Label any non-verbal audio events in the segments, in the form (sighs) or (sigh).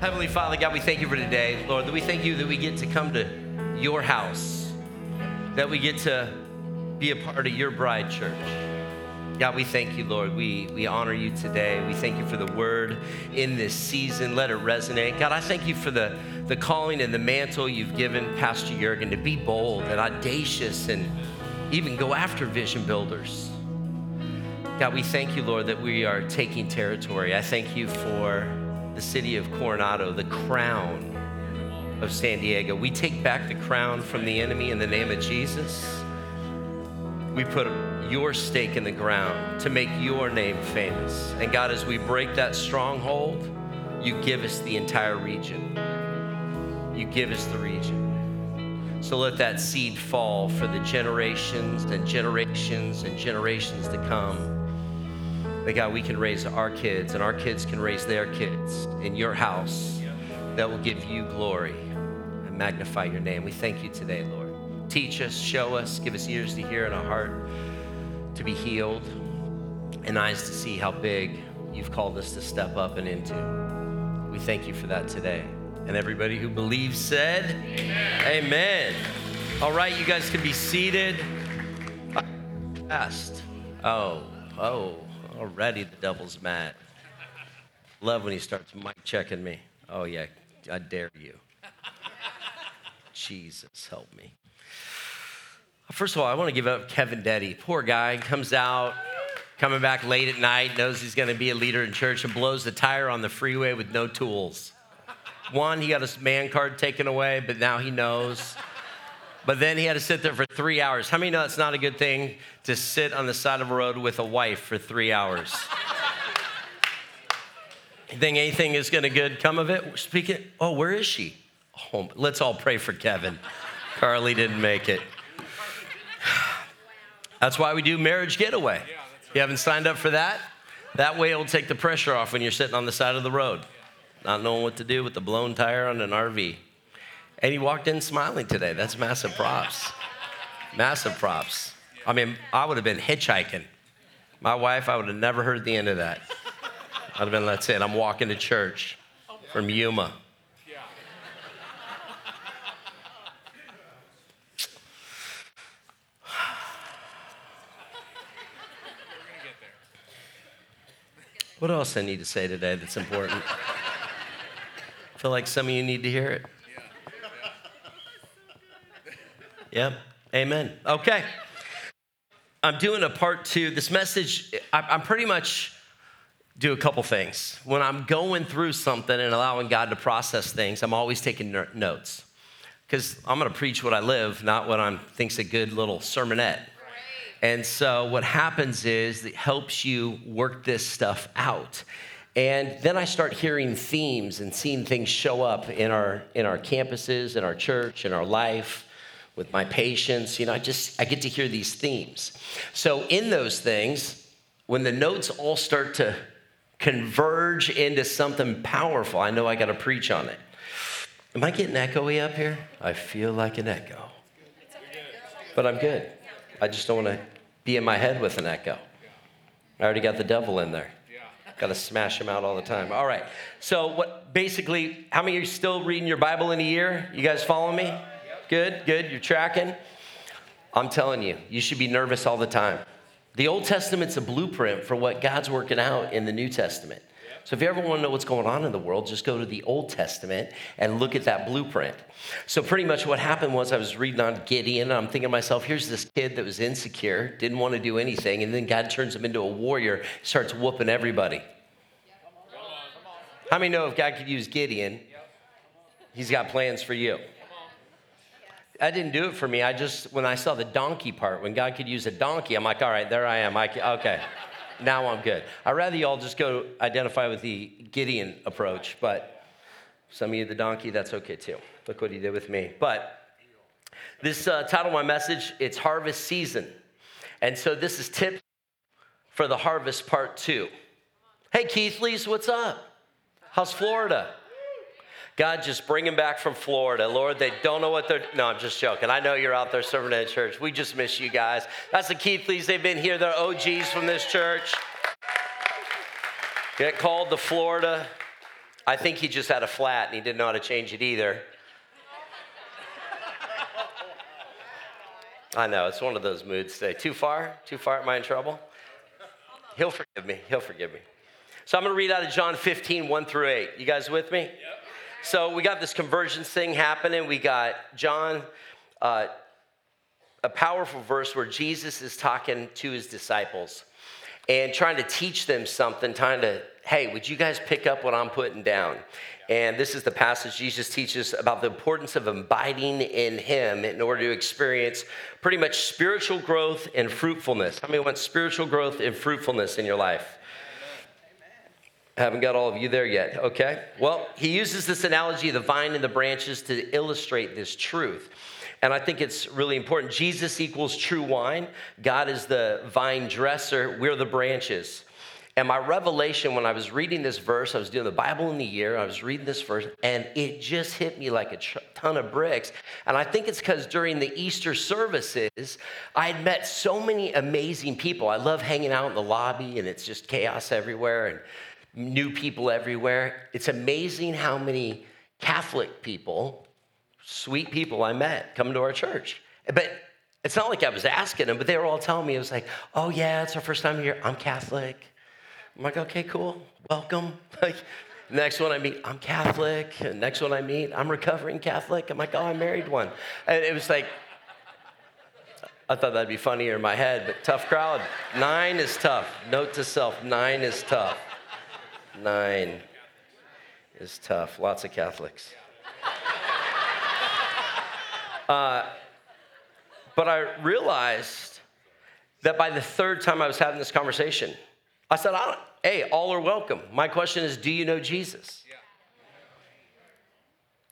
Heavenly Father, God, we thank you for today, Lord, that we thank you that we get to come to your house, that we get to be a part of your bride church. God, we thank you, Lord. We, we honor you today. We thank you for the word in this season. Let it resonate. God, I thank you for the, the calling and the mantle you've given Pastor Jurgen to be bold and audacious and even go after vision builders. God, we thank you, Lord, that we are taking territory. I thank you for the city of Coronado, the crown of San Diego. We take back the crown from the enemy in the name of Jesus. We put your stake in the ground to make your name famous. And God, as we break that stronghold, you give us the entire region. You give us the region. So let that seed fall for the generations and generations and generations to come that God, we can raise our kids and our kids can raise their kids in your house that will give you glory and magnify your name. We thank you today, Lord. Teach us, show us, give us ears to hear and a heart to be healed and eyes to see how big you've called us to step up and into. We thank you for that today. And everybody who believes said, Amen. Amen. All right, you guys can be seated. Fast. Oh, oh. Already the devil's mad. Love when he starts mic checking me. Oh, yeah, I dare you. Jesus, help me. First of all, I want to give up Kevin Deddy. Poor guy comes out, coming back late at night, knows he's going to be a leader in church, and blows the tire on the freeway with no tools. One, he got his man card taken away, but now he knows. But then he had to sit there for three hours. How many know it's not a good thing to sit on the side of a road with a wife for three hours? you think anything is going to good come of it? Speaking, oh, where is she? Oh, let's all pray for Kevin. Carly didn't make it. That's why we do marriage getaway. You haven't signed up for that? That way it'll take the pressure off when you're sitting on the side of the road, not knowing what to do with the blown tire on an RV. And he walked in smiling today. That's massive props. massive props. I mean, I would have been hitchhiking. My wife, I would have never heard the end of that. I'd have been, that's it, I'm walking to church from Yuma. What else I need to say today that's important? I feel like some of you need to hear it. Yep. Amen. Okay. I'm doing a part two. This message, I'm pretty much do a couple things. When I'm going through something and allowing God to process things, I'm always taking notes because I'm going to preach what I live, not what I think's a good little sermonette. And so what happens is it helps you work this stuff out. And then I start hearing themes and seeing things show up in our in our campuses, in our church, in our life with my patients. You know, I just, I get to hear these themes. So, in those things, when the notes all start to converge into something powerful, I know I got to preach on it. Am I getting echoey up here? I feel like an echo. But I'm good. I just don't want to be in my head with an echo. I already got the devil in there. Got to smash him out all the time. All right. So, what basically, how many you still reading your Bible in a year? You guys follow me? Good, good. You're tracking. I'm telling you, you should be nervous all the time. The Old Testament's a blueprint for what God's working out in the New Testament. So if you ever want to know what's going on in the world, just go to the Old Testament and look at that blueprint. So pretty much what happened was I was reading on Gideon, and I'm thinking to myself, here's this kid that was insecure, didn't want to do anything, and then God turns him into a warrior, starts whooping everybody. How many know if God could use Gideon, he's got plans for you? That didn't do it for me. I just, when I saw the donkey part, when God could use a donkey, I'm like, all right, there I am. I can, okay, (laughs) now I'm good. I'd rather you all just go identify with the Gideon approach, but Some of you, the donkey, that's okay too. Look what he did with me. But this uh, title of my message, it's harvest season. And so this is tips for the harvest part two. Hey, Keithleys, what's up? How's Florida? God, just bring them back from Florida. Lord, they don't know what they're. No, I'm just joking. I know you're out there serving at church. We just miss you guys. That's the Keithleys. They've been here. They're OGs from this church. Get called to Florida. I think he just had a flat and he didn't know how to change it either. I know, it's one of those moods today. Too far? Too far? Am I in trouble? He'll forgive me. He'll forgive me. So I'm going to read out of John 15, 1 through 8. You guys with me? Yep. So we got this convergence thing happening. We got John, uh, a powerful verse where Jesus is talking to his disciples and trying to teach them something, trying to, hey, would you guys pick up what I'm putting down? And this is the passage Jesus teaches about the importance of abiding in Him in order to experience pretty much spiritual growth and fruitfulness. How many want spiritual growth and fruitfulness in your life? Haven't got all of you there yet, okay? Well, he uses this analogy of the vine and the branches to illustrate this truth. And I think it's really important. Jesus equals true wine. God is the vine dresser. We're the branches. And my revelation when I was reading this verse, I was doing the Bible in the year, I was reading this verse, and it just hit me like a ton of bricks. And I think it's because during the Easter services, I had met so many amazing people. I love hanging out in the lobby, and it's just chaos everywhere. And new people everywhere. It's amazing how many Catholic people, sweet people I met, come to our church. But it's not like I was asking them, but they were all telling me, it was like, oh, yeah, it's our first time here. I'm Catholic. I'm like, okay, cool. Welcome. (laughs) Like, next one I meet, I'm Catholic. And next one I meet, I'm recovering Catholic. I'm like, oh, I married one. And it was like, I thought that'd be funnier in my head, but tough crowd. Nine is tough. Note to self, nine is tough. Nine is tough. Lots of Catholics. (laughs) Uh, but I realized that by the third time I was having this conversation, I said, I hey, all are welcome. My question is, do you know Jesus?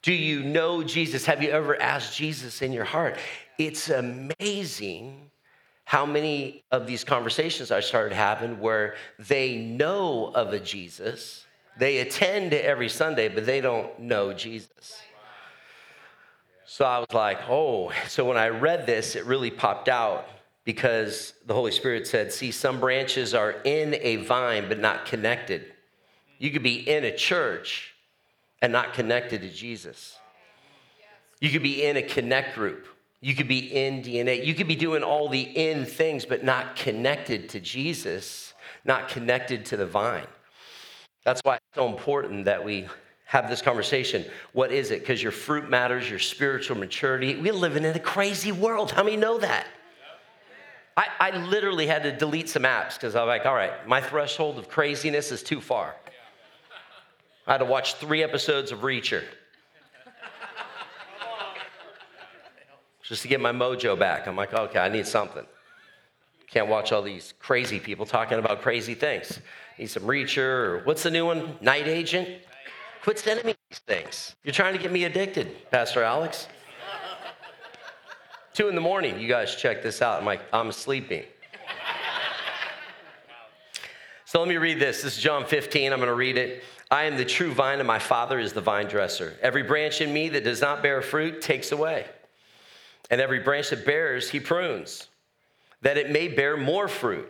Do you know Jesus? Have you ever asked Jesus in your heart? It's amazing how many of these conversations I started having where they know of a Jesus, they attend every Sunday, but they don't know Jesus. So I was like, oh, so when I read this, it really popped out because the Holy Spirit said, see, some branches are in a vine, but not connected. You could be in a church and not connected to Jesus. You could be in a connect group you could be in DNA. You could be doing all the in things, but not connected to Jesus, not connected to the vine. That's why it's so important that we have this conversation. What is it? Because your fruit matters, your spiritual maturity. We're living in a crazy world. How many know that? I, I literally had to delete some apps because I was like, all right, my threshold of craziness is too far. I had to watch three episodes of Reacher. Just to get my mojo back. I'm like, okay, I need something. Can't watch all these crazy people talking about crazy things. Need some Reacher or what's the new one? Night Agent? Quit sending me these things. You're trying to get me addicted, Pastor Alex. Two in the morning, you guys check this out. I'm like, I'm sleeping. So let me read this. This is John 15. I'm going to read it. I am the true vine, and my Father is the vine dresser. Every branch in me that does not bear fruit takes away and every branch that bears, he prunes, that it may bear more fruit.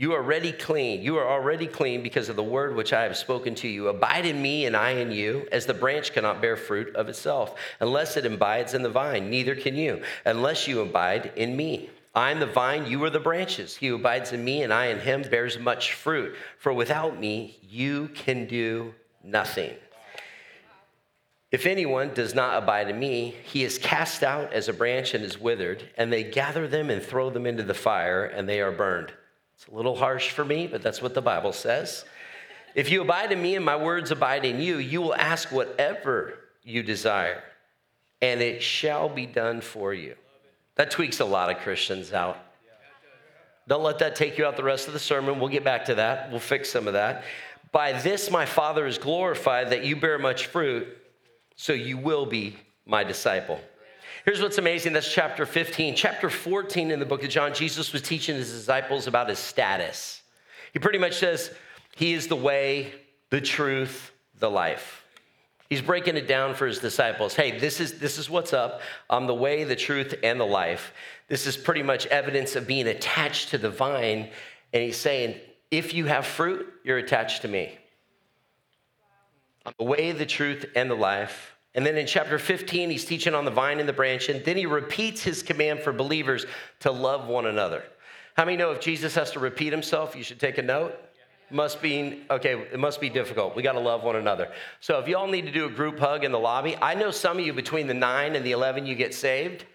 You are already clean. You are already clean because of the word which I have spoken to you. Abide in me, and I in you, as the branch cannot bear fruit of itself unless it abides in the vine. Neither can you, unless you abide in me. I am the vine, you are the branches. He who abides in me, and I in him, bears much fruit. For without me, you can do nothing. If anyone does not abide in me, he is cast out as a branch and is withered, and they gather them and throw them into the fire, and they are burned. It's a little harsh for me, but that's what the Bible says. If you abide in me and my words abide in you, you will ask whatever you desire, and it shall be done for you. That tweaks a lot of Christians out. Don't let that take you out the rest of the sermon. We'll get back to that. We'll fix some of that. By this my Father is glorified, that you bear much fruit, so you will be my disciple. Here's what's amazing that's chapter 15. Chapter 14 in the book of John, Jesus was teaching his disciples about his status. He pretty much says, He is the way, the truth, the life. He's breaking it down for his disciples. Hey, this is, this is what's up. I'm the way, the truth, and the life. This is pretty much evidence of being attached to the vine. And he's saying, if you have fruit, you're attached to me. I'm the way, the truth, and the life. And then in chapter 15, he's teaching on the vine and the branch. And then he repeats his command for believers to love one another. How many know if Jesus has to repeat himself, you should take a note? Must be, okay, it must be difficult. We got to love one another. So if you all need to do a group hug in the lobby, I know some of you between the 9 and the 11, you get saved.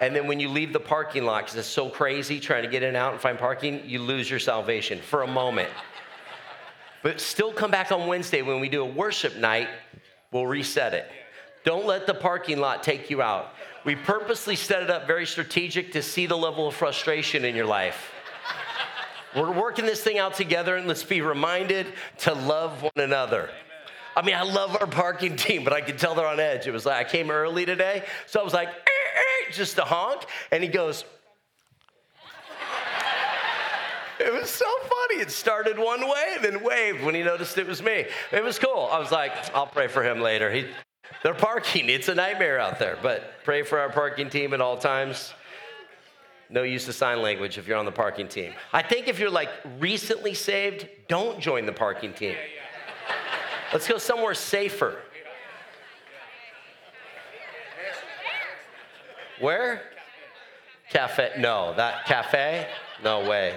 And then when you leave the parking lot, because it's so crazy trying to get in and out and find parking, you lose your salvation for a moment. But still come back on Wednesday when we do a worship night, we'll reset it. Don't let the parking lot take you out. We purposely set it up very strategic to see the level of frustration in your life. We're working this thing out together, and let's be reminded to love one another. I mean, I love our parking (laughs) team, but I could tell they're on edge. It was like I came early today, so I was like, eh, eh, just a honk, and he goes, It was so funny. It started one way and waved when he noticed it was me. It was cool. I was like, I'll pray for him later. He, they're parking. It's a nightmare out there, but pray for our parking team at all times. No use of sign language if you're on the parking team. I think if you're like recently saved, don't join the parking team. Let's go somewhere safer. Where? Cafe. No, that cafe? No way.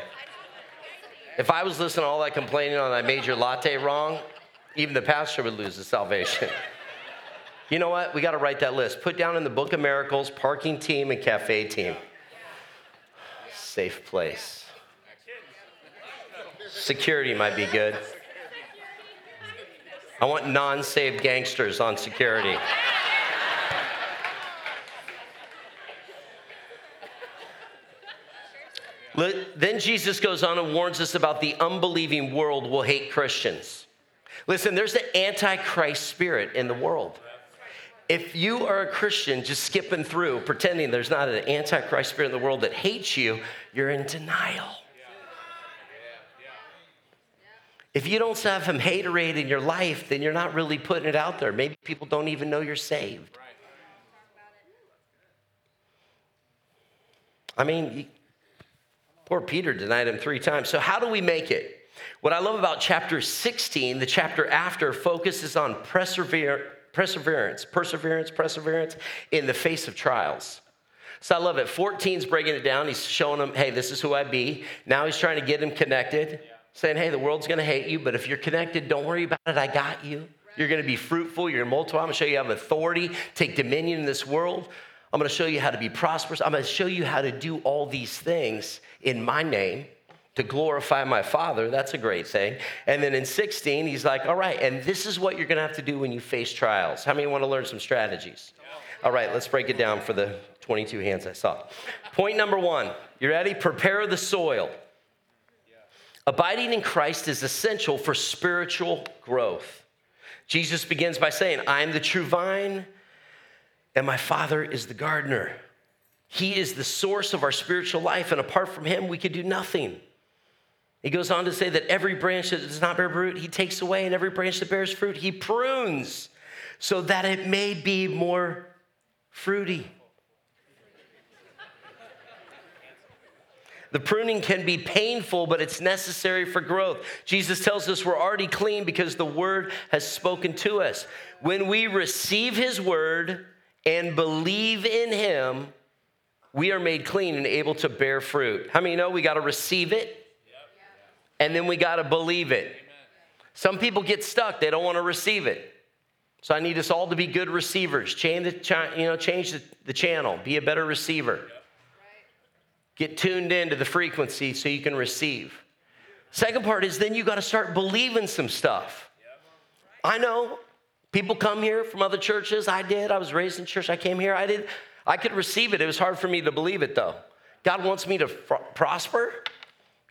If I was listening to all that complaining on I made your latte wrong, even the pastor would lose his salvation. you know what? We got to write that list. Put down in the Book of Miracles, parking team and cafe team safe place. Security might be good. I want non saved gangsters on security. Then Jesus goes on and warns us about the unbelieving world will hate Christians. Listen, there's the antichrist spirit in the world if you are a Christian just skipping through, pretending there's not an antichrist spirit in the world that hates you, you're in denial. If you don't have him haterade in your life, then you're not really putting it out there. Maybe people don't even know you're saved. I mean, poor Peter denied him three times. So, how do we make it? What I love about chapter 16, the chapter after, focuses on persevere, perseverance, perseverance, perseverance in the face of trials. So I love it. 14's breaking it down. He's showing them, hey, this is who I be. Now he's trying to get him connected, saying, hey, the world's going to hate you, but if you're connected, don't worry about it. I got you. You're going to be fruitful. You're going to multiply. I'm going to show you have authority, take dominion in this world. I'm going to show you how to be prosperous. I'm going to show you how to do all these things in my name to glorify my Father. That's a great thing. And then in 16, he's like, all right, and this is what you're going to have to do when you face trials. How many want to learn some strategies? All right, let's break it down for the 22 hands I saw. Point number one, you ready? Prepare the soil. Abiding in Christ is essential for spiritual growth. Jesus begins by saying, I am the true vine, and my Father is the gardener. He is the source of our spiritual life, and apart from Him, we could do nothing. He goes on to say that every branch that does not bear fruit, he takes away, and every branch that bears fruit, he prunes so that it may be more fruity. The pruning can be painful, but it's necessary for growth. Jesus tells us we're already clean because the word has spoken to us. When we receive his word and believe in him, we are made clean and able to bear fruit. How many know we got to receive it and then we got to believe it. Some people get stuck, they don't want to receive it. So I need us all to be good receivers. Change the, you know, change the, the channel, be a better receiver. Get tuned into the frequency so you can receive. Second part is then you got to start believing some stuff. I know people come here from other churches. I did. I was raised in church. I came here. I did. I could receive it. It was hard for me to believe it though. God wants me to prosper.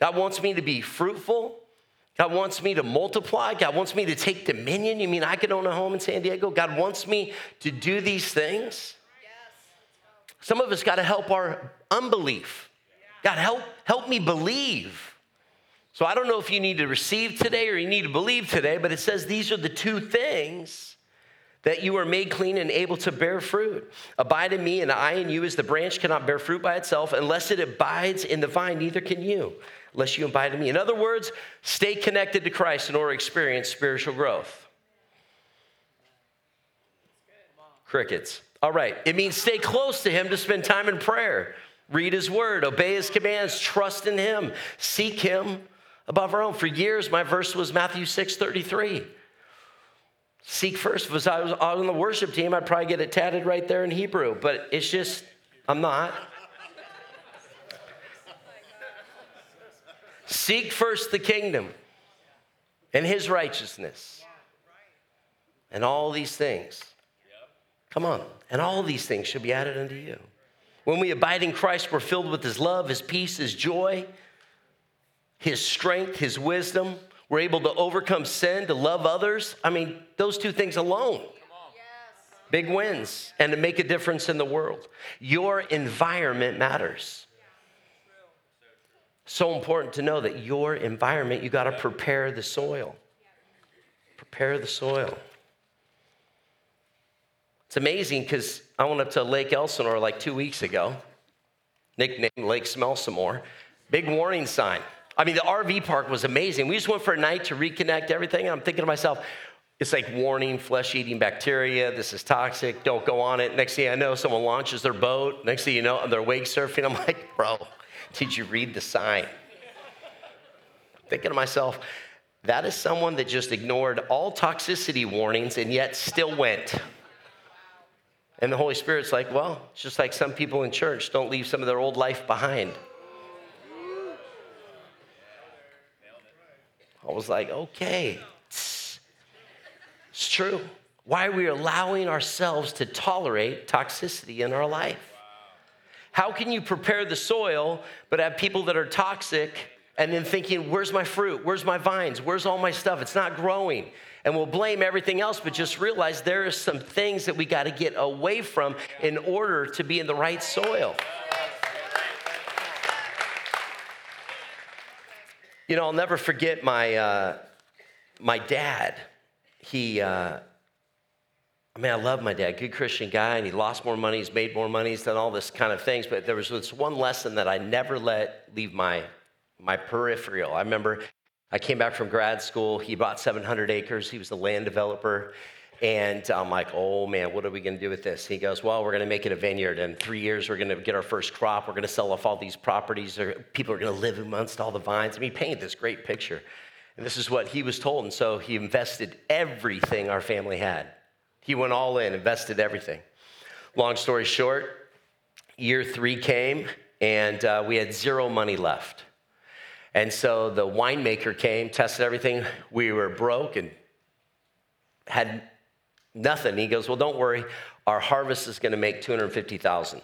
God wants me to be fruitful. God wants me to multiply. God wants me to take dominion. You mean I could own a home in San Diego? God wants me to do these things. Some of us got to help our unbelief. God, help, help me believe. So I don't know if you need to receive today or you need to believe today, but it says these are the two things that you are made clean and able to bear fruit. Abide in me, and I in you, as the branch cannot bear fruit by itself unless it abides in the vine, neither can you unless you abide in me. In other words, stay connected to Christ in order to experience spiritual growth. Crickets. All right. It means stay close to Him to spend time in prayer, read His word, obey His commands, trust in Him, seek Him above our own. For years, my verse was Matthew 6 33. Seek first. If I was on the worship team, I'd probably get it tatted right there in Hebrew, but it's just, I'm not. Seek first the kingdom and his righteousness. And all these things. Come on. And all these things should be added unto you. When we abide in Christ, we're filled with his love, his peace, his joy, his strength, his wisdom. We're able to overcome sin, to love others. I mean, those two things alone. Big wins and to make a difference in the world. Your environment matters. So important to know that your environment, you got to prepare the soil. Prepare the soil. It's amazing because I went up to Lake Elsinore like two weeks ago, nicknamed Lake Smell Some More. Big warning sign. I mean, the RV park was amazing. We just went for a night to reconnect everything. And I'm thinking to myself, it's like warning flesh eating bacteria. This is toxic. Don't go on it. Next thing I know, someone launches their boat. Next thing you know, they're wake surfing. I'm like, (laughs) bro, did you read the sign? Thinking to myself, that is someone that just ignored all toxicity warnings and yet still went. And the Holy Spirit's like, well, it's just like some people in church don't leave some of their old life behind. I was like, okay, it's true. Why are we allowing ourselves to tolerate toxicity in our life? How can you prepare the soil but have people that are toxic and then thinking, where's my fruit? Where's my vines? Where's all my stuff? It's not growing. And we'll blame everything else, but just realize there are some things that we got to get away from in order to be in the right soil. You know, I'll never forget my, uh, my dad. He, uh, I mean, I love my dad, good Christian guy, and he lost more money, he's made more money, he's done all this kind of things. But there was this one lesson that I never let leave my, my peripheral. I remember I came back from grad school. He bought 700 acres. He was a land developer. And I'm like, oh man, what are we going to do with this? He goes, well, we're going to make it a vineyard. In three years, we're going to get our first crop. We're going to sell off all these properties. People are going to live amongst all the vines. I mean, he painted this great picture. And this is what he was told. And so he invested everything our family had. He went all in, invested everything. Long story short, year three came, and uh, we had zero money left. And so the winemaker came, tested everything. We were broke and had nothing. He goes, Well, don't worry, our harvest is going to make 250000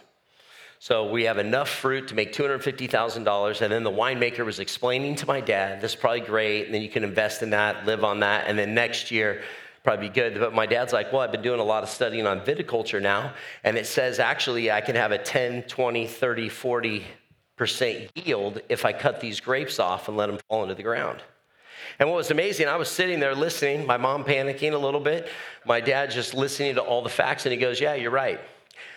so we have enough fruit to make $250,000. And then the winemaker was explaining to my dad, this is probably great. And then you can invest in that, live on that. And then next year, probably be good. But my dad's like, well, I've been doing a lot of studying on viticulture now, and it says actually I can have a 10, 20, 30, 40 percent yield if I cut these grapes off and let them fall into the ground. And what was amazing, I was sitting there listening, my mom panicking a little bit, my dad just listening to all the facts, and he goes, Yeah, you're right.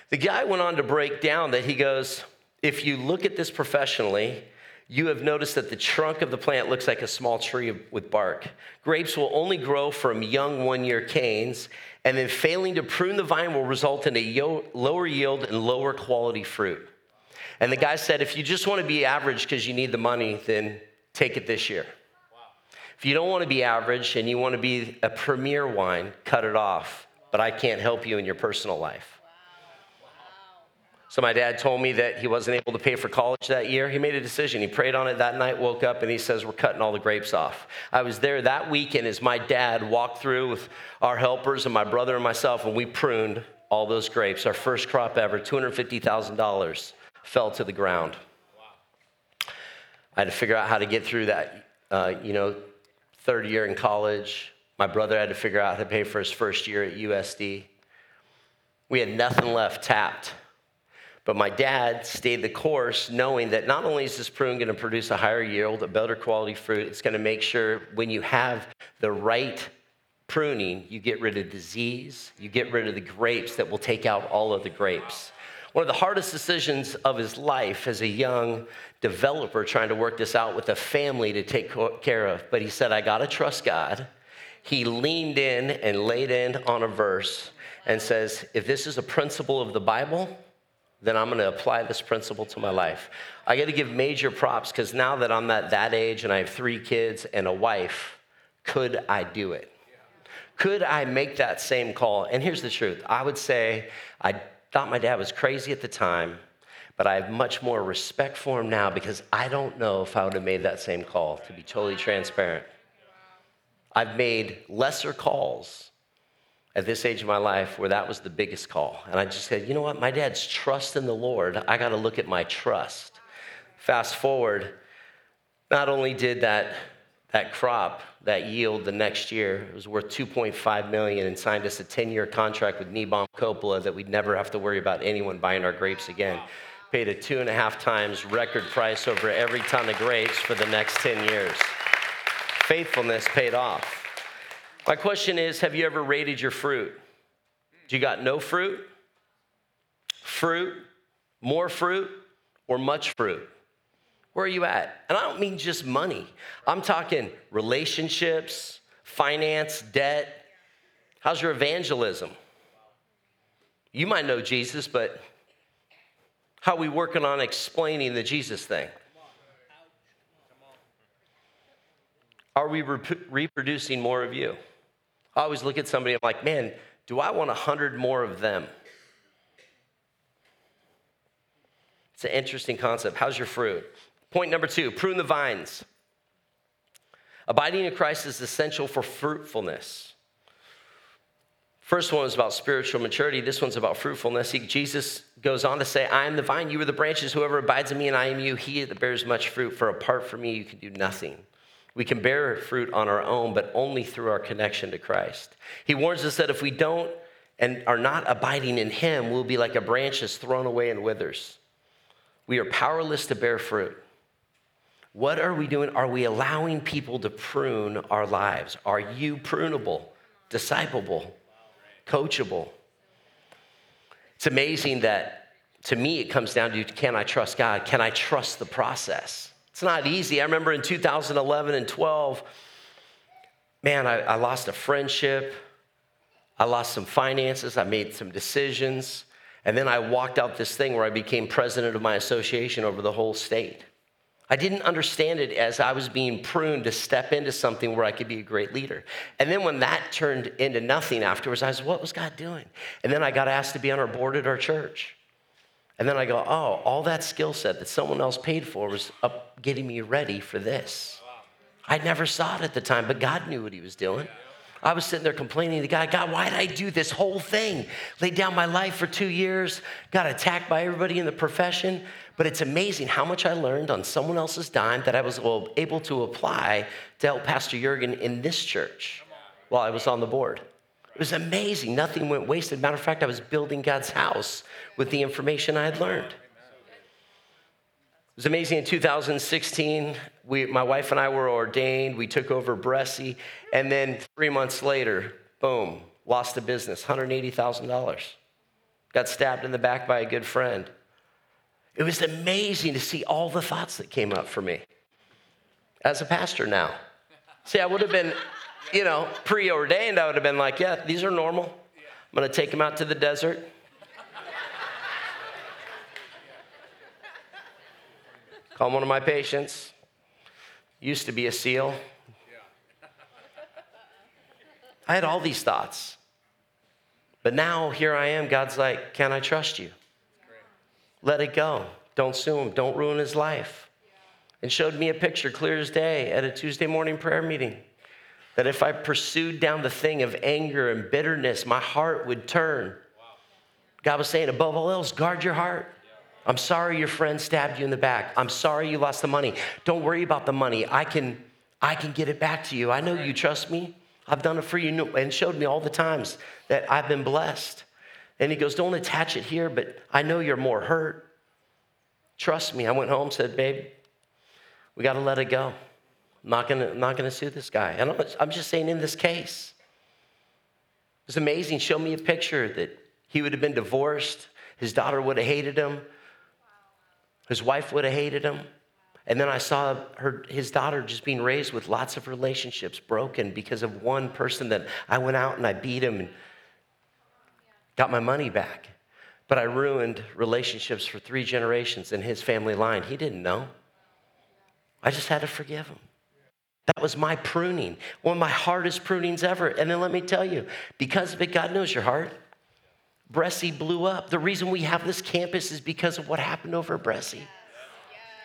The guy went on to break down that he goes, If you look at this professionally, you have noticed that the trunk of the plant looks like a small tree with bark. Grapes will only grow from young one year canes, and then failing to prune the vine will result in a lower yield and lower quality fruit. And the guy said, if you just want to be average because you need the money, then take it this year. If you don't want to be average and you want to be a premier wine, cut it off. But I can't help you in your personal life. So my dad told me that he wasn't able to pay for college that year. He made a decision. He prayed on it that night, woke up, and he says, We're cutting all the grapes off. I was there that weekend as my dad walked through with our helpers and my brother and myself, and we pruned all those grapes. Our first crop ever, $250,000 fell to the ground. I had to figure out how to get through that, uh, you know, third year in college. My brother had to figure out how to pay for his first year at USD. We had nothing left tapped. But my dad stayed the course knowing that not only is this prune going to produce a higher yield, a better quality fruit, it's going to make sure when you have the right pruning, you get rid of disease, you get rid of the grapes that will take out all of the grapes. One of the hardest decisions of his life as a young developer trying to work this out with a family to take care of. But he said, I got to trust God. He leaned in and laid in on a verse and says, If this is a principle of the Bible, then I'm going to apply this principle to my life. I got to give major props because now that I'm at that age and I have three kids and a wife, could I do it? Could I make that same call? And here's the truth I would say I thought my dad was crazy at the time, but I have much more respect for him now because I don't know if I would have made that same call, to be totally transparent. I've made lesser calls at this age of my life where that was the biggest call. And I just said, you know what? My dad's trust in the Lord. I got to look at my trust. Fast forward, not only did that, that crop, that yield the next year, was worth 2.5 million and signed us a 10-year contract with Niebaum Coppola that we'd never have to worry about anyone buying our grapes again. Paid a two and a half times record price over every ton of grapes for the next 10 years. Faithfulness paid off. My question is Have you ever rated your fruit? Do you got no fruit, fruit, more fruit, or much fruit? Where are you at? And I don't mean just money, I'm talking relationships, finance, debt. How's your evangelism? You might know Jesus, but how are we working on explaining the Jesus thing? Are we reproducing more of you? I always look at somebody, I'm like, man, do I want a hundred more of them? It's an interesting concept. How's your fruit? Point number two prune the vines. Abiding in Christ is essential for fruitfulness. First one is about spiritual maturity. This one's about fruitfulness. He, Jesus goes on to say, I am the vine, you are the branches. Whoever abides in me and I am you, he that bears much fruit. For apart from me, you can do nothing. We can bear fruit on our own, but only through our connection to Christ. He warns us that if we don't and are not abiding in Him, we'll be like a branch that's thrown away and withers. We are powerless to bear fruit. What are we doing? Are we allowing people to prune our lives? Are you prunable, discipleable, coachable? It's amazing that to me it comes down to can I trust God? Can I trust the process? It's not easy. I remember in 2011 and 12, man, I, I lost a friendship. I lost some finances. I made some decisions. And then I walked out this thing where I became president of my association over the whole state. I didn't understand it as I was being pruned to step into something where I could be a great leader. And then when that turned into nothing afterwards, I was, what was God doing? And then I got asked to be on our board at our church. And then I go, oh, all that skill set that someone else paid for was up getting me ready for this. I never saw it at the time, but God knew what He was doing. I was sitting there complaining to God, God, why did I do this whole thing? Laid down my life for two years, got attacked by everybody in the profession. But it's amazing how much I learned on someone else's dime that I was able to apply to help Pastor Jurgen in this church while I was on the board. It was amazing. Nothing went wasted. Matter of fact, I was building God's house with the information I had learned. It was amazing in 2016. We, my wife and I were ordained. We took over Bressi. And then three months later, boom, lost the business $180,000. Got stabbed in the back by a good friend. It was amazing to see all the thoughts that came up for me as a pastor now. See, I would have been you know, preordained, I would have been like, yeah, these are normal. I'm going to take them out to the desert. Call one of my patients. Used to be a SEAL. I had all these thoughts. But now here I am. God's like, Can I trust you? Let it go. Don't sue him. Don't ruin his life. And showed me a picture clear as day at a Tuesday morning prayer meeting that if I pursued down the thing of anger and bitterness, my heart would turn. God was saying, above all else, guard your heart. I'm sorry your friend stabbed you in the back. I'm sorry you lost the money. Don't worry about the money. I can, I can get it back to you. I know you trust me. I've done it for you and showed me all the times that I've been blessed. And he goes, Don't attach it here, but I know you're more hurt. Trust me. I went home said, Babe, we got to let it go. I'm not going to not gonna sue this guy. And I'm just saying, in this case, it's amazing. Show me a picture that he would have been divorced, his daughter would have hated him, his wife would have hated him. And then I saw her, his daughter just being raised with lots of relationships broken because of one person that I went out and I beat him and got my money back. But I ruined relationships for three generations in his family line. He didn't know. I just had to forgive him. That was my pruning, one of my hardest prunings ever. And then let me tell you, because of it, God knows your heart. Bressi blew up. The reason we have this campus is because of what happened over at Bressi.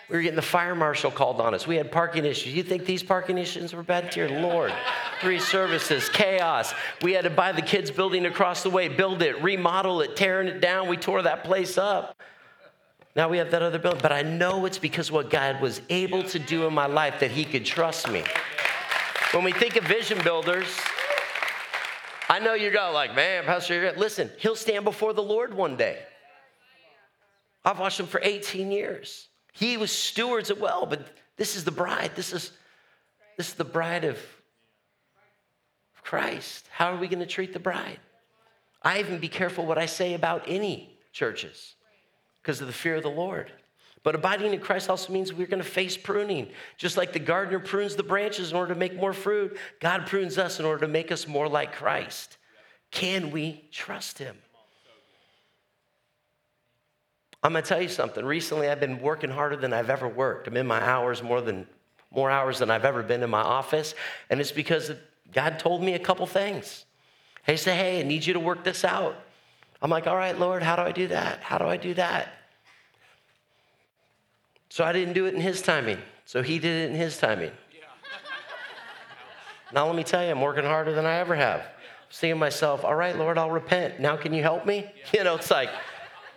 We were getting the fire marshal called on us. We had parking issues. You think these parking issues were bad? Dear Lord. Three services, chaos. We had to buy the kids' building across the way, build it, remodel it, tearing it down. We tore that place up. Now we have that other building. But I know it's because what God was able to do in my life that He could trust me. When we think of vision builders, I know you go like, man, Pastor, listen, he'll stand before the Lord one day. I've watched him for 18 years. He was stewards as well, but this is the bride. This is, this is the bride of Christ. How are we going to treat the bride? I even be careful what I say about any churches because of the fear of the Lord. But abiding in Christ also means we're going to face pruning. Just like the gardener prunes the branches in order to make more fruit, God prunes us in order to make us more like Christ. Can we trust him? I'm going to tell you something. Recently, I've been working harder than I've ever worked. I'm in my hours more than more hours than I've ever been in my office, and it's because God told me a couple things. He said, "Hey, I need you to work this out." I'm like, "All right, Lord, how do I do that? How do I do that?" So I didn't do it in His timing. So He did it in His timing. now let me tell you, I'm working harder than I ever have. I'm saying myself, "All right, Lord, I'll repent. Now can you help me?" (laughs) You know, it's like.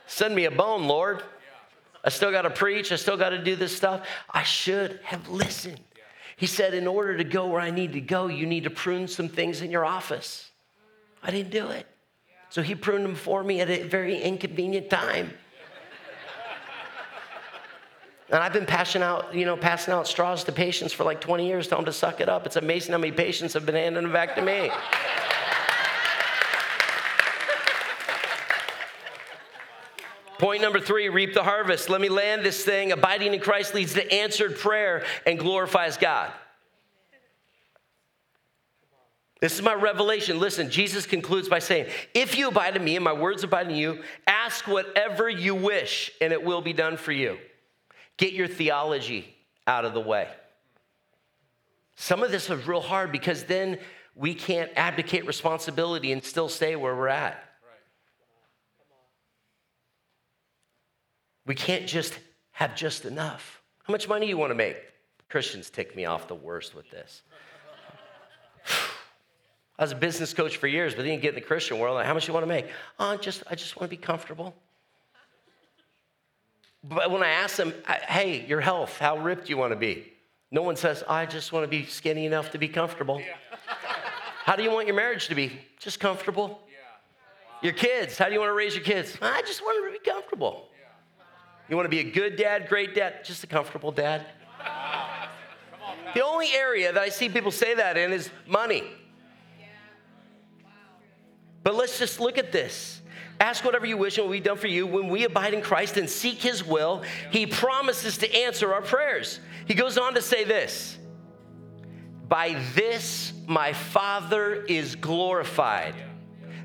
Send me a bone, Lord. I still got to preach. I still got to do this stuff. I should have listened. He said, In order to go where I need to go, you need to prune some things in your office. I didn't do it. So he pruned them for me at a very inconvenient time. And I've been passing out, you know, passing out straws to patients for like 20 years, telling them to suck it up. It's amazing how many patients have been handing them back to me. (laughs) Point number three reap the harvest. Let me land this thing. Abiding in Christ leads to answered prayer and glorifies God. This is my revelation. Listen, Jesus concludes by saying, If you abide in me and my words abide in you, ask whatever you wish and it will be done for you. Get your theology out of the way. Some of this is real hard because then we can't abdicate responsibility and still stay where we're at. We can't just have just enough. How much money do you want to make? Christians tick me off the worst with this. (sighs) I was a business coach for years, but then you get in the Christian world, like, how much you want to make? Oh, just, I just want to be comfortable. But when I ask them, hey, your health, how ripped do you want to be? No one says, I just want to be skinny enough to be comfortable. Yeah. how do you want your marriage to be? Just comfortable. Yeah. Wow. Your kids, how do you want to raise your kids? I just want them to be comfortable. You want to be a good dad, great dad, just a comfortable dad? The only area that I see people say that in is money. But let's just look at this. Ask whatever you wish and will be done for you. When we abide in Christ and seek His will, He promises to answer our prayers. He goes on to say this By this my Father is glorified,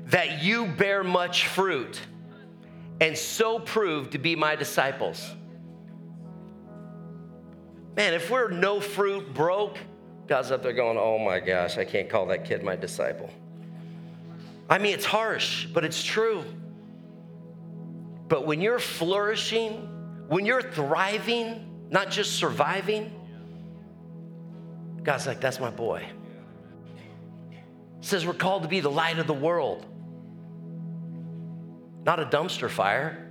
that you bear much fruit and so prove to be my disciples. Man, if we're no fruit, broke, God's up there going, oh my gosh, I can't call that kid my disciple. I mean, it's harsh, but it's true. But when you're flourishing, when you're thriving, not just surviving, God's like, that's my boy. says we're called to be the light of the world not a dumpster fire.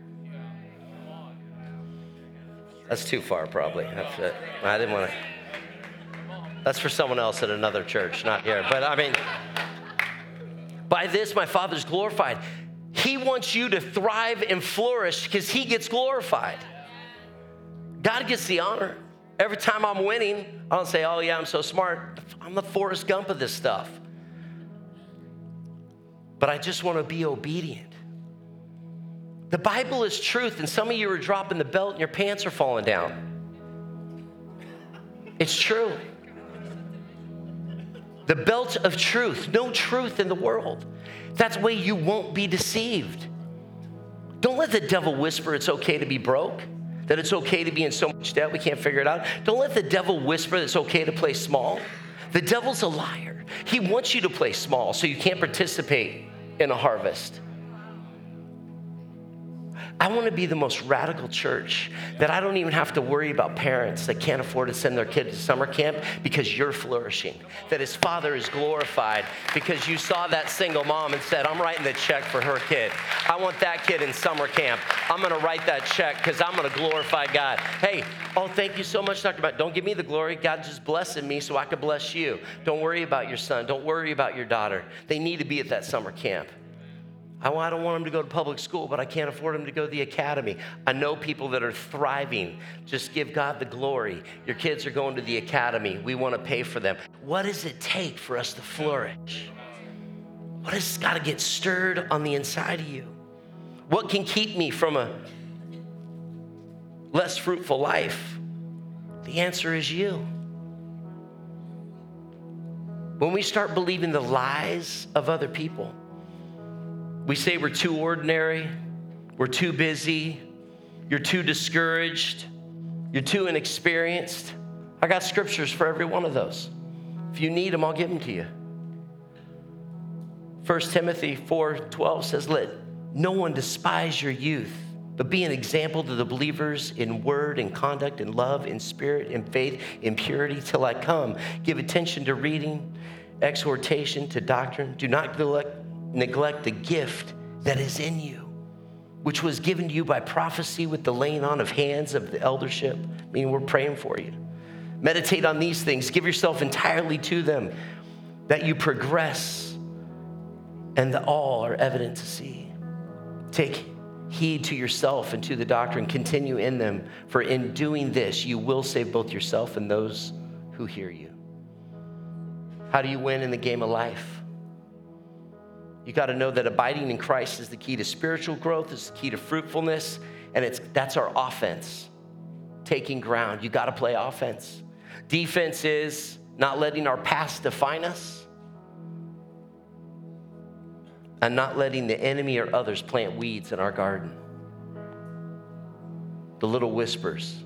That's too far, probably. I didn't want to. That's for someone else at another church, not here. But I mean, by this my Father's glorified. He wants you to thrive and flourish because He gets glorified. God gets the honor. Every time I'm winning, I don't say, oh, yeah, I'm so smart. I'm the Forrest Gump of this stuff. But I just want to be obedient. The Bible is truth, and some of you are dropping the belt and your pants are falling down. It's true. The belt of truth, no truth in the world. That's way you won't be deceived. Don't let the devil whisper it's okay to be broke, that it's okay to be in so much debt we can't figure it out. Don't let the devil whisper that it's okay to play small. The devil's a liar. He wants you to play small so you can't participate in a harvest. I want to be the most radical church that I don't even have to worry about parents that can't afford to send their kid to summer camp because you're flourishing. That his father is glorified because you saw that single mom and said, I'm writing the check for her kid. I want that kid in summer camp. I'm going to write that check because I'm going to glorify God. Hey, oh, thank you so much, Dr. Matt. Don't give me the glory. God just blessing me so I can bless you. Don't worry about your son. Don't worry about your daughter. They need to be at that summer camp. I don't want them to go to public school, but I can't afford them to go to the academy. I know people that are thriving. Just give God the glory. Your kids are going to the academy. We want to pay for them. What does it take for us to flourish? What has got to get stirred on the inside of you? What can keep me from a less fruitful life? The answer is you. When we start believing the lies of other people, we say we're too ordinary, we're too busy, you're too discouraged, you're too inexperienced. I got scriptures for every one of those. If you need them, I'll give them to you. 1 Timothy 4:12 says, "Let no one despise your youth, but be an example to the believers in word and conduct and love in spirit and faith in purity till I come. Give attention to reading, exhortation to doctrine. Do not neglect neglect the gift that is in you, which was given to you by prophecy with the laying on of hands of the eldership. I mean, we're praying for you. Meditate on these things, give yourself entirely to them, that you progress and that all are evident to see. Take heed to yourself and to the doctrine, continue in them, for in doing this, you will save both yourself and those who hear you. How do you win in the game of life? You got to know that abiding in Christ is the key to spiritual growth, is the key to fruitfulness, and it's that's our offense. Taking ground. You got to play offense. Defense is not letting our past define us and not letting the enemy or others plant weeds in our garden. The little whispers.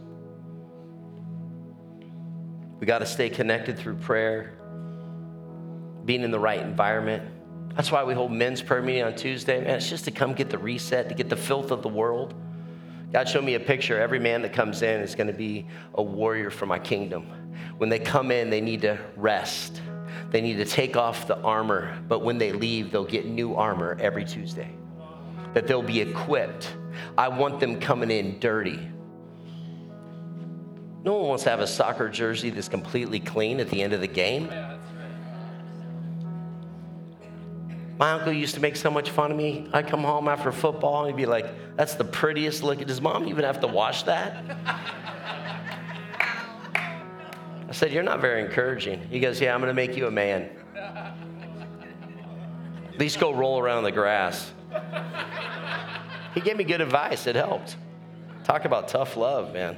We got to stay connected through prayer, being in the right environment that's why we hold men's prayer meeting on Tuesday. Man, it's just to come get the reset, to get the filth of the world. God showed me a picture. Every man that comes in is going to be a warrior for my kingdom. When they come in, they need to rest. They need to take off the armor, but when they leave, they'll get new armor every Tuesday. That they'll be equipped. I want them coming in dirty. No one wants to have a soccer jersey that's completely clean at the end of the game. My uncle used to make so much fun of me. I'd come home after football and he'd be like, That's the prettiest look. Does mom even have to wash that? I said, You're not very encouraging. He goes, Yeah, I'm going to make you a man. At least go roll around the grass. He gave me good advice. It helped. Talk about tough love, man.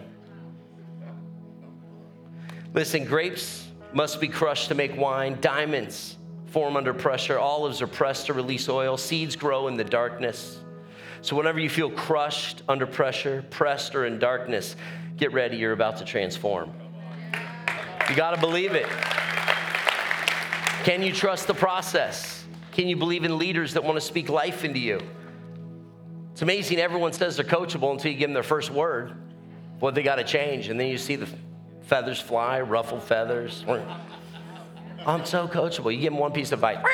Listen, grapes must be crushed to make wine, diamonds form under pressure. Olives are pressed to release oil. Seeds grow in the darkness. So, whenever you feel crushed under pressure, pressed, or in darkness, get ready. You're about to transform. You got to believe it. Can you trust the process? Can you believe in leaders that want to speak life into you? It's amazing everyone says they're coachable until you give them their first word. What they got to change. And then you see the feathers fly, ruffled feathers. I'm so coachable. You give them one piece of advice.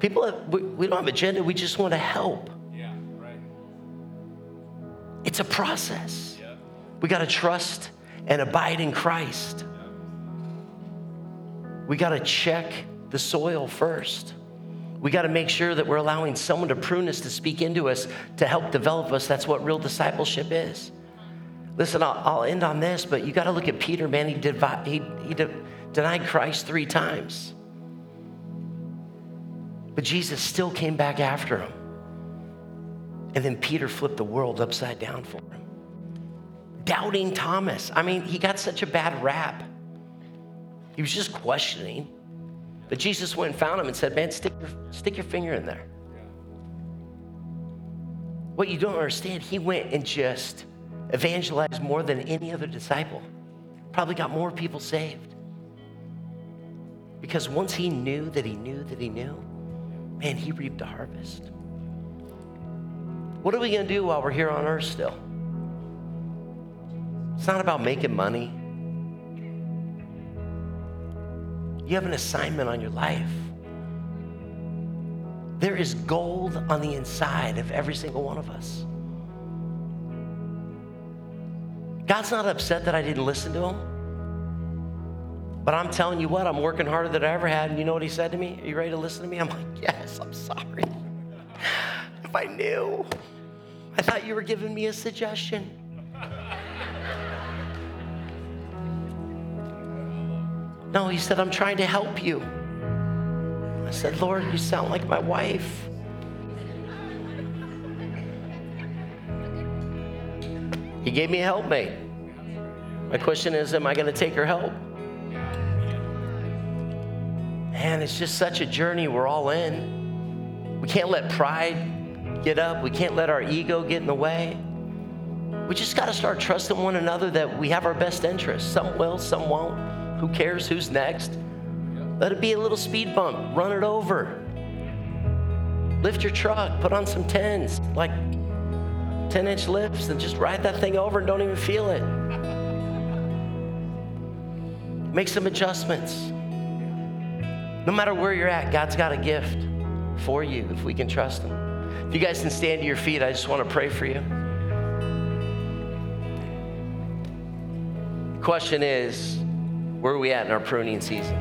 People, have, we, we don't have agenda. We just want to help. Yeah, right. It's a process. Yeah. We got to trust and abide in Christ. Yeah. We got to check the soil first. We got to make sure that we're allowing someone to prune us, to speak into us, to help develop us. That's what real discipleship is. Listen, I'll, I'll end on this, but you got to look at Peter, man. He, he, he de- denied Christ three times. But Jesus still came back after him. And then Peter flipped the world upside down for him. Doubting Thomas. I mean, he got such a bad rap. He was just questioning. But Jesus went and found him and said, Man, stick your, stick your finger in there. What you don't understand, he went and just evangelized more than any other disciple. Probably got more people saved. Because once he knew that he knew that he knew, man, he reaped a harvest. What are we going to do while we're here on earth still? It's not about making money. You have an assignment on your life. There is gold on the inside of every single one of us. God's not upset that I didn't listen to him. But I'm telling you what, I'm working harder than I ever had. And you know what he said to me? Are you ready to listen to me? I'm like, yes, I'm sorry. (laughs) if I knew, I thought you were giving me a suggestion. (laughs) No, he said, I'm trying to help you. I said, Lord, you sound like my wife. Gave me a helpmate. My question is, am I going to take her help? Man, it's just such a journey we're all in. We can't let pride get up, we can't let our ego get in the way. We just got to start trusting one another that we have our best interests. Some will, some won't. Who cares who's next? Let it be a little speed bump, run it over. Lift your truck, put on some tens, like 10 inch lifts, and just ride that thing over and don't even feel it. Make some adjustments. No matter where you're at, God's got a gift for you if we can trust Him. If you guys can stand to your feet, I just want to pray for you. Question is where are we at in our pruning season?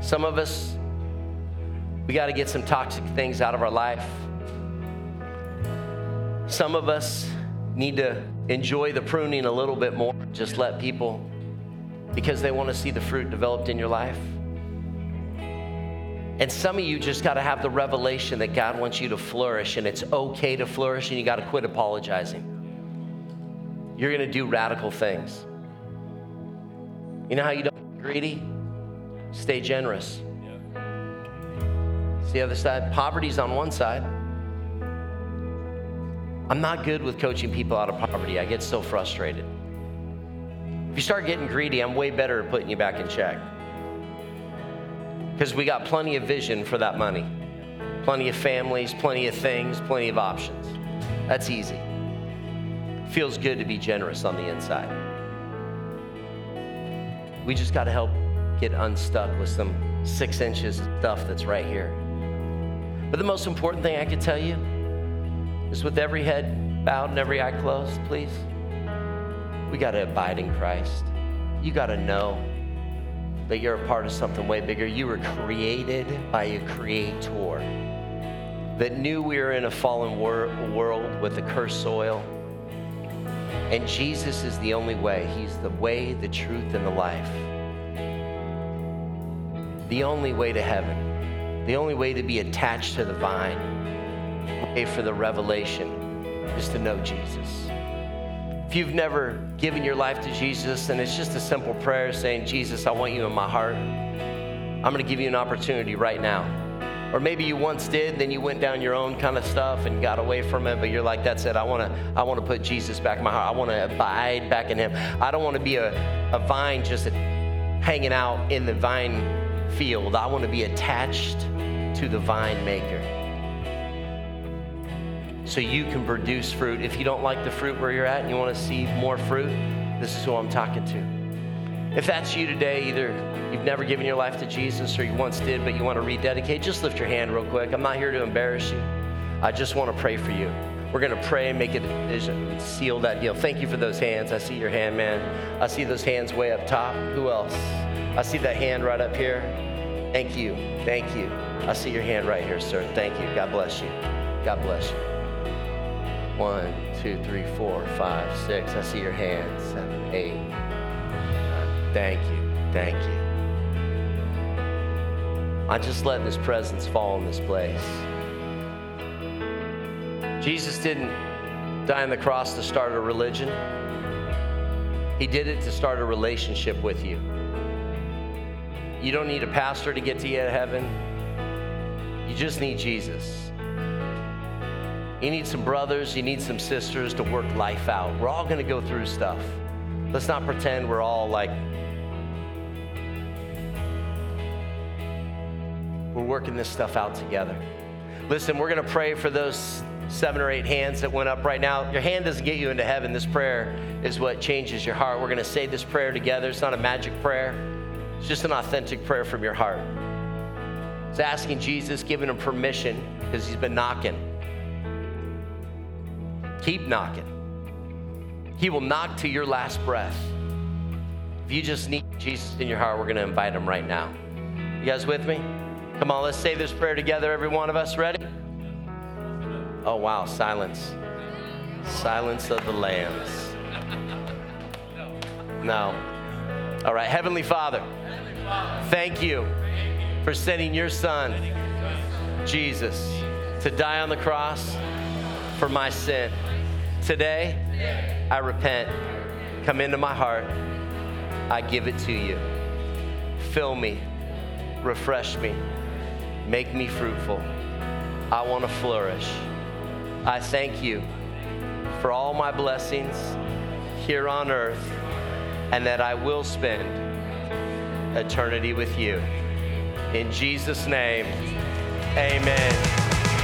Some of us, we got to get some toxic things out of our life. Some of us need to enjoy the pruning a little bit more. Just let people, because they want to see the fruit developed in your life. And some of you just got to have the revelation that God wants you to flourish and it's okay to flourish and you got to quit apologizing. You're going to do radical things. You know how you don't get greedy? Stay generous. It's the other side. Poverty's on one side. I'm not good with coaching people out of poverty. I get so frustrated. If you start getting greedy, I'm way better at putting you back in check. Because we got plenty of vision for that money, plenty of families, plenty of things, plenty of options. That's easy. Feels good to be generous on the inside. We just got to help get unstuck with some six inches stuff that's right here. But the most important thing I could tell you is with every head bowed and every eye closed, please, we got to abide in Christ. You got to know that you're a part of something way bigger. You were created by a creator that knew we were in a fallen wor- world with a cursed soil. And Jesus is the only way. He's the way, the truth, and the life. The only way to heaven, the only way to be attached to the vine, way for the revelation is to know Jesus. If you've never given your life to Jesus and it's just a simple prayer saying, Jesus, I want you in my heart, I'm going to give you an opportunity right now. Or maybe you once did, then you went down your own kind of stuff and got away from it, but you're like, that's it. I want to I want to put Jesus back in my heart. I want to abide back in him. I don't want to be a, a vine just hanging out in the vine field. I want to be attached to the vine maker so you can produce fruit. If you don't like the fruit where you're at and you want to see more fruit, this is who I'm talking to. If that's you today, either you've never given your life to Jesus or you once did, but you want to rededicate, just lift your hand real quick. I'm not here to embarrass you. I just want to pray for you. We're going to pray, and make a decision, seal that deal. Thank you for those hands. I see your hand, man. I see those hands way up top. Who else? I see that hand right up here. Thank you. Thank you. I see your hand right here, sir. Thank you. God bless you. God bless you. One, two, three, four, five, six. I see your hand. Seven, eight. Thank you. Thank you. I just let this presence fall in this place. Jesus didn't die on the cross to start a religion, He did it to start a relationship with you. You don't need a pastor to get to you heaven, you just need Jesus. You need some brothers, you need some sisters to work life out. We're all gonna go through stuff. Let's not pretend we're all like, we're working this stuff out together. Listen, we're gonna pray for those seven or eight hands that went up right now. Your hand doesn't get you into heaven. This prayer is what changes your heart. We're going to say this prayer together. It's not a magic prayer, it's just an authentic prayer from your heart. It's asking Jesus, giving him permission because he's been knocking. Keep knocking. He will knock to your last breath. If you just need Jesus in your heart, we're going to invite him right now. You guys with me? Come on, let's say this prayer together, every one of us. Ready? Oh, wow, silence. Silence of the lambs. No. All right, Heavenly Father, thank you for sending your Son, Jesus, to die on the cross for my sin. Today, I repent. Come into my heart. I give it to you. Fill me, refresh me, make me fruitful. I want to flourish. I thank you for all my blessings here on earth and that I will spend eternity with you. In Jesus' name, amen.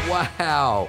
Wow,